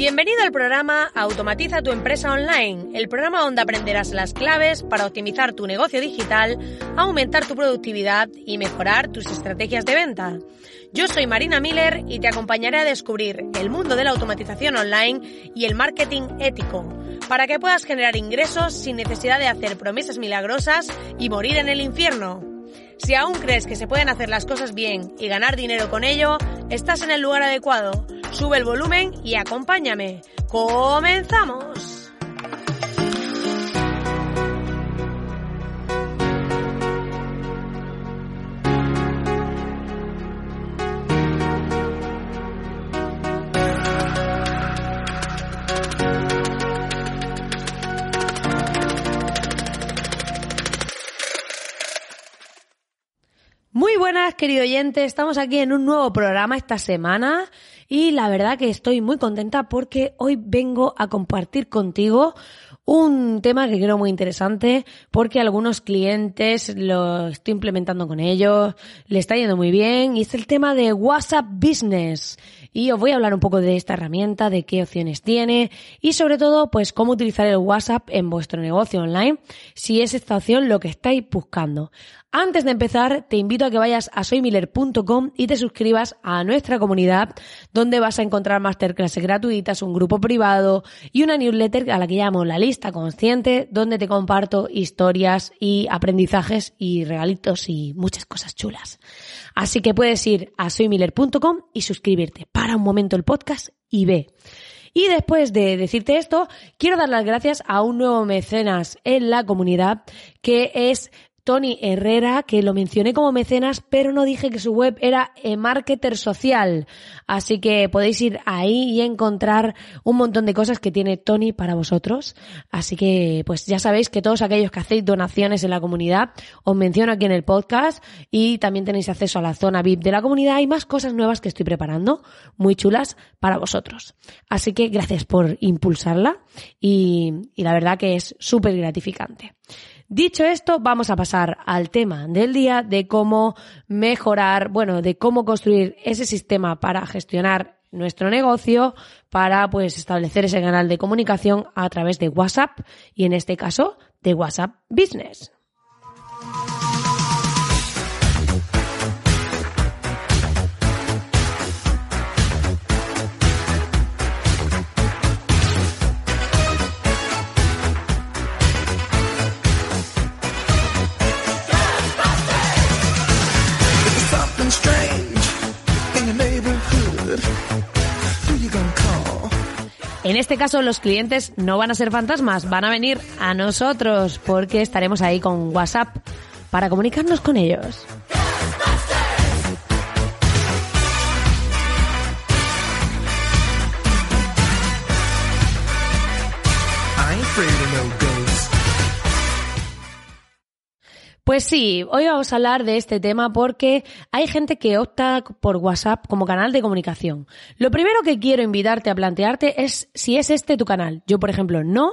Bienvenido al programa Automatiza tu empresa online, el programa donde aprenderás las claves para optimizar tu negocio digital, aumentar tu productividad y mejorar tus estrategias de venta. Yo soy Marina Miller y te acompañaré a descubrir el mundo de la automatización online y el marketing ético, para que puedas generar ingresos sin necesidad de hacer promesas milagrosas y morir en el infierno. Si aún crees que se pueden hacer las cosas bien y ganar dinero con ello, estás en el lugar adecuado. Sube el volumen y acompáñame. ¡Comenzamos! Muy buenas, querido oyente. Estamos aquí en un nuevo programa esta semana y la verdad que estoy muy contenta porque hoy vengo a compartir contigo un tema que creo muy interesante porque algunos clientes lo estoy implementando con ellos, le está yendo muy bien y es el tema de WhatsApp Business. Y os voy a hablar un poco de esta herramienta, de qué opciones tiene y sobre todo pues cómo utilizar el WhatsApp en vuestro negocio online si es esta opción lo que estáis buscando. Antes de empezar, te invito a que vayas a soymiller.com y te suscribas a nuestra comunidad, donde vas a encontrar masterclasses gratuitas, un grupo privado y una newsletter a la que llamo la lista consciente, donde te comparto historias y aprendizajes y regalitos y muchas cosas chulas. Así que puedes ir a soymiller.com y suscribirte. Para un momento el podcast y ve. Y después de decirte esto, quiero dar las gracias a un nuevo mecenas en la comunidad que es Tony Herrera, que lo mencioné como mecenas, pero no dije que su web era Marketer Social. Así que podéis ir ahí y encontrar un montón de cosas que tiene Tony para vosotros. Así que, pues ya sabéis que todos aquellos que hacéis donaciones en la comunidad, os menciono aquí en el podcast y también tenéis acceso a la zona VIP de la comunidad y más cosas nuevas que estoy preparando, muy chulas para vosotros. Así que gracias por impulsarla y, y la verdad que es súper gratificante. Dicho esto, vamos a pasar al tema del día de cómo mejorar, bueno, de cómo construir ese sistema para gestionar nuestro negocio, para pues establecer ese canal de comunicación a través de WhatsApp y en este caso de WhatsApp Business. En este caso los clientes no van a ser fantasmas, van a venir a nosotros porque estaremos ahí con WhatsApp para comunicarnos con ellos. Pues sí, hoy vamos a hablar de este tema porque hay gente que opta por WhatsApp como canal de comunicación. Lo primero que quiero invitarte a plantearte es si es este tu canal. Yo, por ejemplo, no.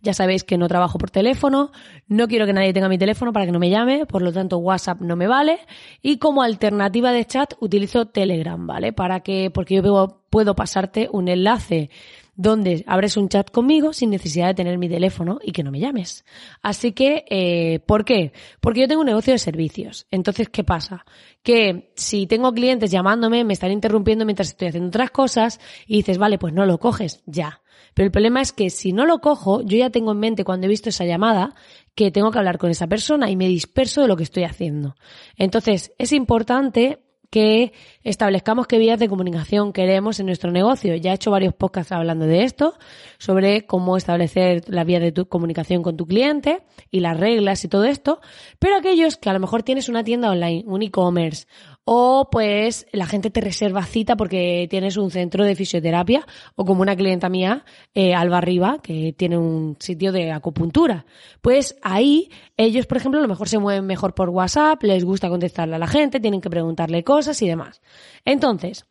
Ya sabéis que no trabajo por teléfono, no quiero que nadie tenga mi teléfono para que no me llame, por lo tanto WhatsApp no me vale. Y como alternativa de chat utilizo Telegram, ¿vale? Para que, porque yo puedo pasarte un enlace donde abres un chat conmigo sin necesidad de tener mi teléfono y que no me llames. Así que, eh, ¿por qué? Porque yo tengo un negocio de servicios. Entonces, ¿qué pasa? Que si tengo clientes llamándome, me están interrumpiendo mientras estoy haciendo otras cosas y dices, vale, pues no lo coges, ya. Pero el problema es que si no lo cojo, yo ya tengo en mente cuando he visto esa llamada que tengo que hablar con esa persona y me disperso de lo que estoy haciendo. Entonces, es importante que establezcamos qué vías de comunicación queremos en nuestro negocio. Ya he hecho varios podcasts hablando de esto, sobre cómo establecer la vía de tu comunicación con tu cliente y las reglas y todo esto, pero aquellos que a lo mejor tienes una tienda online, un e-commerce o pues la gente te reserva cita porque tienes un centro de fisioterapia o como una clienta mía, eh, Alba Arriba, que tiene un sitio de acupuntura. Pues ahí ellos, por ejemplo, a lo mejor se mueven mejor por WhatsApp, les gusta contestarle a la gente, tienen que preguntarle cosas y demás. Entonces,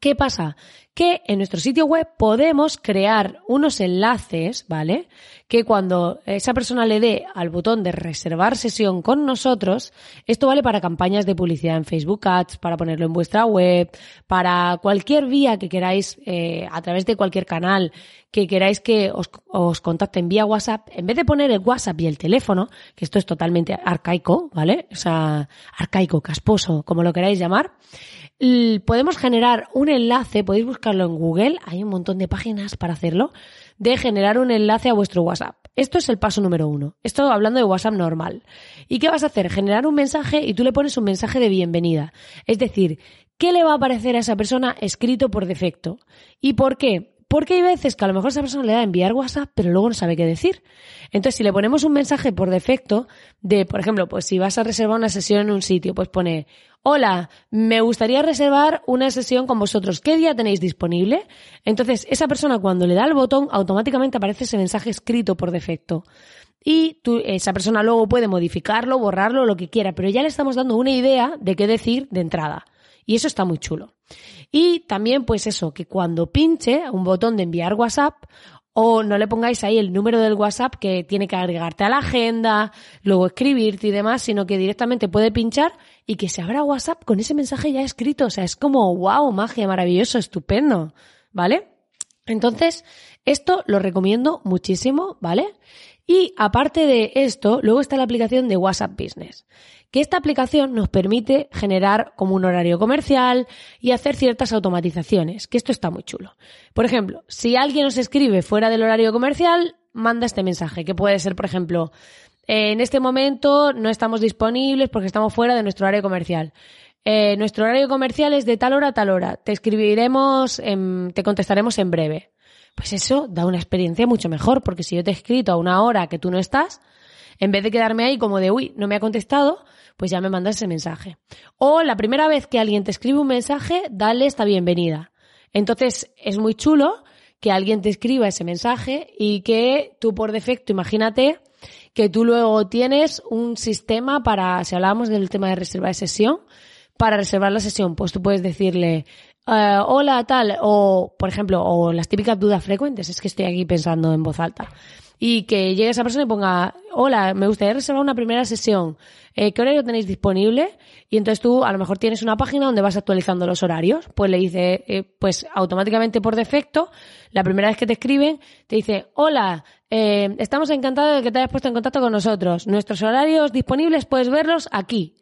¿qué pasa? Que en nuestro sitio web podemos crear unos enlaces, ¿vale? Que cuando esa persona le dé al botón de reservar sesión con nosotros, esto vale para campañas de publicidad en Facebook Ads, para ponerlo en vuestra web, para cualquier vía que queráis, eh, a través de cualquier canal que queráis que os, os contacten vía WhatsApp, en vez de poner el WhatsApp y el teléfono, que esto es totalmente arcaico, ¿vale? O sea, arcaico, casposo, como lo queráis llamar, podemos generar un enlace, podéis en Google, hay un montón de páginas para hacerlo, de generar un enlace a vuestro WhatsApp. Esto es el paso número uno. Esto hablando de WhatsApp normal. ¿Y qué vas a hacer? Generar un mensaje y tú le pones un mensaje de bienvenida. Es decir, ¿qué le va a aparecer a esa persona escrito por defecto? ¿Y por qué? Porque hay veces que a lo mejor esa persona le da a enviar WhatsApp, pero luego no sabe qué decir. Entonces, si le ponemos un mensaje por defecto de, por ejemplo, pues si vas a reservar una sesión en un sitio, pues pone, hola, me gustaría reservar una sesión con vosotros. ¿Qué día tenéis disponible? Entonces, esa persona cuando le da el botón, automáticamente aparece ese mensaje escrito por defecto. Y esa persona luego puede modificarlo, borrarlo, lo que quiera, pero ya le estamos dando una idea de qué decir de entrada. Y eso está muy chulo. Y también, pues eso, que cuando pinche un botón de enviar WhatsApp, o no le pongáis ahí el número del WhatsApp que tiene que agregarte a la agenda, luego escribirte y demás, sino que directamente puede pinchar y que se abra WhatsApp con ese mensaje ya escrito. O sea, es como, wow, magia, maravilloso, estupendo, ¿vale? Entonces, esto lo recomiendo muchísimo, ¿vale? Y aparte de esto, luego está la aplicación de WhatsApp Business, que esta aplicación nos permite generar como un horario comercial y hacer ciertas automatizaciones, que esto está muy chulo. Por ejemplo, si alguien nos escribe fuera del horario comercial, manda este mensaje, que puede ser, por ejemplo, en este momento no estamos disponibles porque estamos fuera de nuestro horario comercial. Eh, nuestro horario comercial es de tal hora a tal hora. Te escribiremos, te contestaremos en breve pues eso da una experiencia mucho mejor, porque si yo te he escrito a una hora que tú no estás, en vez de quedarme ahí como de, uy, no me ha contestado, pues ya me mandas ese mensaje. O la primera vez que alguien te escribe un mensaje, dale esta bienvenida. Entonces, es muy chulo que alguien te escriba ese mensaje y que tú por defecto, imagínate que tú luego tienes un sistema para, si hablábamos del tema de reservar sesión, para reservar la sesión, pues tú puedes decirle, eh, hola, tal, o por ejemplo, o las típicas dudas frecuentes, es que estoy aquí pensando en voz alta. Y que llegue esa persona y ponga, hola, me gustaría reservar una primera sesión, eh, ¿qué horario tenéis disponible? Y entonces tú a lo mejor tienes una página donde vas actualizando los horarios, pues le dice, eh, pues automáticamente por defecto, la primera vez que te escriben, te dice, hola, eh, estamos encantados de que te hayas puesto en contacto con nosotros, nuestros horarios disponibles puedes verlos aquí.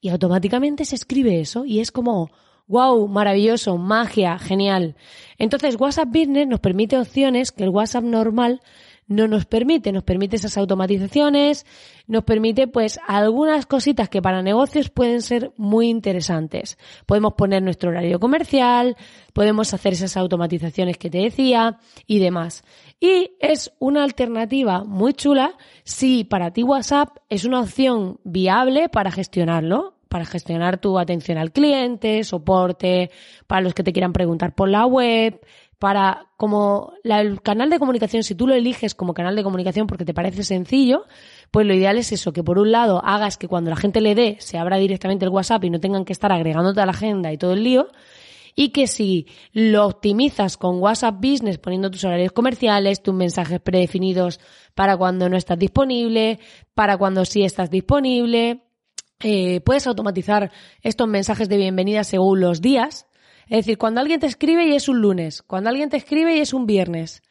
Y automáticamente se escribe eso y es como, wow, maravilloso, magia, genial. Entonces WhatsApp Business nos permite opciones que el WhatsApp normal no nos permite, nos permite esas automatizaciones, nos permite pues algunas cositas que para negocios pueden ser muy interesantes. Podemos poner nuestro horario comercial, podemos hacer esas automatizaciones que te decía y demás. Y es una alternativa muy chula si para ti WhatsApp es una opción viable para gestionarlo para gestionar tu atención al cliente, soporte, para los que te quieran preguntar por la web, para como el canal de comunicación, si tú lo eliges como canal de comunicación porque te parece sencillo, pues lo ideal es eso, que por un lado hagas que cuando la gente le dé se abra directamente el WhatsApp y no tengan que estar agregándote a la agenda y todo el lío, y que si lo optimizas con WhatsApp Business poniendo tus horarios comerciales, tus mensajes predefinidos para cuando no estás disponible, para cuando sí estás disponible, eh, puedes automatizar estos mensajes de bienvenida según los días. Es decir, cuando alguien te escribe y es un lunes, cuando alguien te escribe y es un viernes,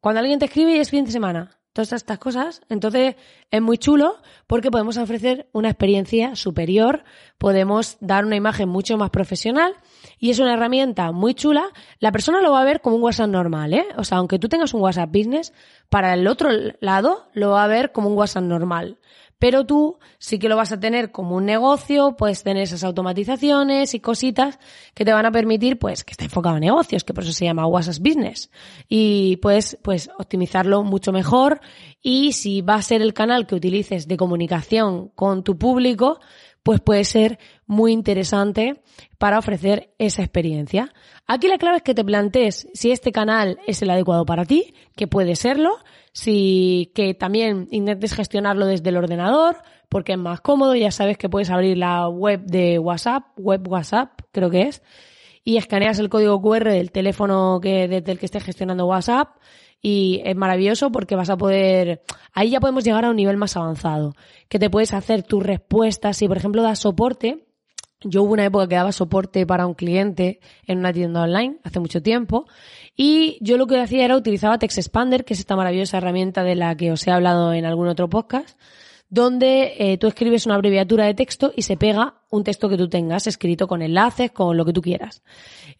cuando alguien te escribe y es fin de semana. Todas estas cosas. Entonces es muy chulo porque podemos ofrecer una experiencia superior, podemos dar una imagen mucho más profesional y es una herramienta muy chula. La persona lo va a ver como un WhatsApp normal, ¿eh? O sea, aunque tú tengas un WhatsApp business, para el otro lado lo va a ver como un WhatsApp normal. Pero tú sí que lo vas a tener como un negocio, puedes tener esas automatizaciones y cositas que te van a permitir, pues, que esté enfocado en negocios, que por eso se llama WhatsApp Business. Y puedes, pues, optimizarlo mucho mejor. Y si va a ser el canal que utilices de comunicación con tu público, pues puede ser muy interesante para ofrecer esa experiencia. Aquí la clave es que te plantees si este canal es el adecuado para ti, que puede serlo, si que también intentes gestionarlo desde el ordenador, porque es más cómodo, ya sabes que puedes abrir la web de WhatsApp, web WhatsApp, creo que es, y escaneas el código QR del teléfono que, desde el que estés gestionando WhatsApp y es maravilloso porque vas a poder, ahí ya podemos llegar a un nivel más avanzado, que te puedes hacer tus respuestas, si por ejemplo das soporte, yo hubo una época que daba soporte para un cliente en una tienda online hace mucho tiempo y yo lo que hacía era utilizaba Text Expander, que es esta maravillosa herramienta de la que os he hablado en algún otro podcast, donde eh, tú escribes una abreviatura de texto y se pega un texto que tú tengas escrito con enlaces, con lo que tú quieras.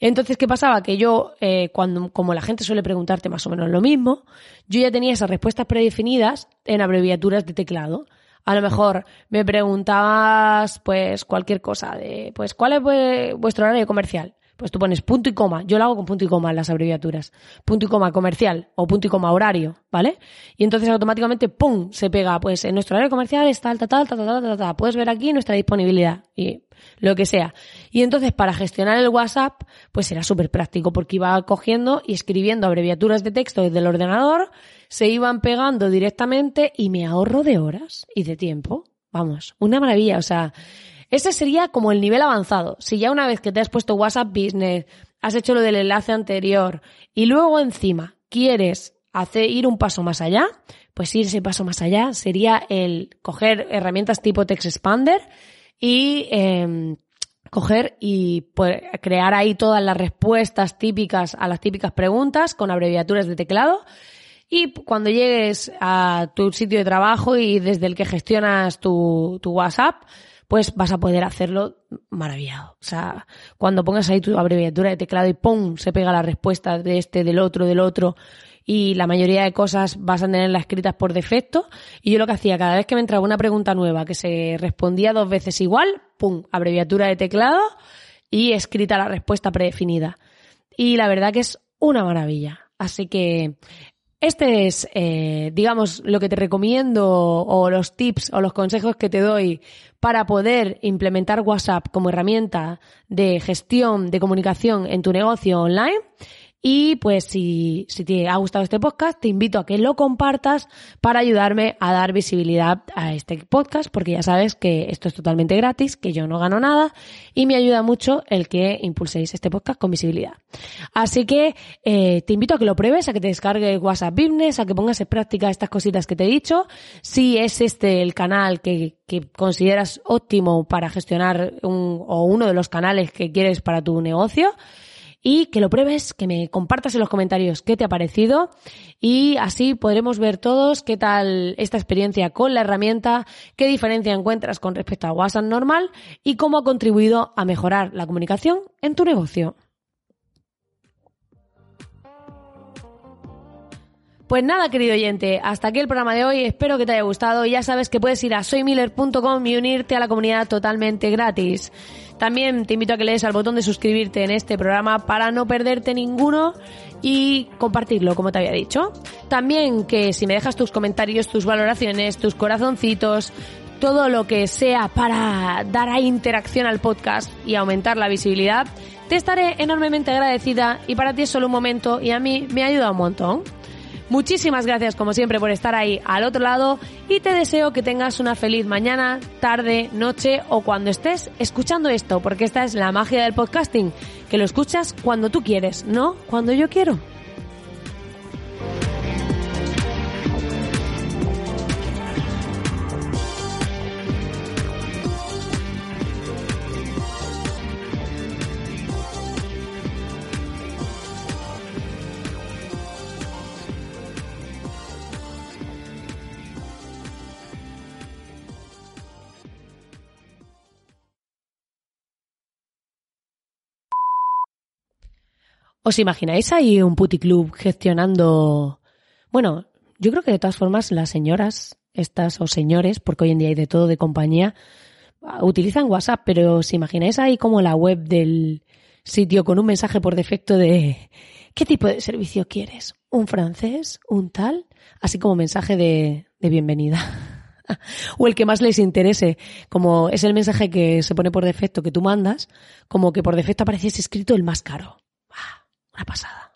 Entonces, ¿qué pasaba? Que yo, eh, cuando, como la gente suele preguntarte más o menos lo mismo, yo ya tenía esas respuestas predefinidas en abreviaturas de teclado. A lo mejor me preguntabas, pues, cualquier cosa de, pues, ¿cuál es vuestro horario comercial? Pues tú pones punto y coma. Yo lo hago con punto y coma en las abreviaturas. Punto y coma comercial o punto y coma horario, ¿vale? Y entonces automáticamente, ¡pum! se pega. Pues en nuestro horario comercial está tal, tal, tal, tal, tal, tal. Puedes ver aquí nuestra disponibilidad y lo que sea. Y entonces para gestionar el WhatsApp, pues era súper práctico porque iba cogiendo y escribiendo abreviaturas de texto desde el ordenador, se iban pegando directamente y me ahorro de horas y de tiempo. Vamos, una maravilla. O sea, ese sería como el nivel avanzado. Si ya una vez que te has puesto WhatsApp Business, has hecho lo del enlace anterior y luego encima quieres hacer ir un paso más allá, pues ir ese paso más allá sería el coger herramientas tipo Text Expander y em, coger y pues, crear ahí todas las respuestas típicas a las típicas preguntas con abreviaturas de teclado. Y cuando llegues a tu sitio de trabajo y desde el que gestionas tu, tu WhatsApp, pues vas a poder hacerlo maravillado. O sea, cuando pongas ahí tu abreviatura de teclado y ¡pum! se pega la respuesta de este, del otro, del otro, y la mayoría de cosas vas a tenerlas escritas por defecto. Y yo lo que hacía, cada vez que me entraba una pregunta nueva que se respondía dos veces igual, ¡pum! abreviatura de teclado y escrita la respuesta predefinida. Y la verdad que es una maravilla. Así que este es, eh, digamos, lo que te recomiendo o los tips o los consejos que te doy para poder implementar WhatsApp como herramienta de gestión de comunicación en tu negocio online y pues si, si te ha gustado este podcast, te invito a que lo compartas para ayudarme a dar visibilidad a este podcast, porque ya sabes que esto es totalmente gratis, que yo no gano nada y me ayuda mucho el que impulséis este podcast con visibilidad. Así que eh, te invito a que lo pruebes, a que te descargues WhatsApp Business, a que pongas en práctica estas cositas que te he dicho. Si es este el canal que, que consideras óptimo para gestionar un, o uno de los canales que quieres para tu negocio, y que lo pruebes, que me compartas en los comentarios qué te ha parecido y así podremos ver todos qué tal esta experiencia con la herramienta, qué diferencia encuentras con respecto a WhatsApp normal y cómo ha contribuido a mejorar la comunicación en tu negocio. Pues nada, querido oyente, hasta aquí el programa de hoy. Espero que te haya gustado. Ya sabes que puedes ir a soymiller.com y unirte a la comunidad totalmente gratis. También te invito a que lees al botón de suscribirte en este programa para no perderte ninguno y compartirlo, como te había dicho. También que si me dejas tus comentarios, tus valoraciones, tus corazoncitos, todo lo que sea para dar a interacción al podcast y aumentar la visibilidad, te estaré enormemente agradecida y para ti es solo un momento y a mí me ayuda un montón. Muchísimas gracias como siempre por estar ahí al otro lado y te deseo que tengas una feliz mañana, tarde, noche o cuando estés escuchando esto, porque esta es la magia del podcasting, que lo escuchas cuando tú quieres, no cuando yo quiero. ¿Os imagináis ahí un puticlub gestionando? Bueno, yo creo que de todas formas las señoras, estas o señores, porque hoy en día hay de todo de compañía, utilizan WhatsApp, pero ¿os imagináis ahí como la web del sitio con un mensaje por defecto de ¿qué tipo de servicio quieres? ¿Un francés? ¿Un tal? Así como mensaje de, de bienvenida. o el que más les interese, como es el mensaje que se pone por defecto que tú mandas, como que por defecto aparece escrito el más caro. Una pasada.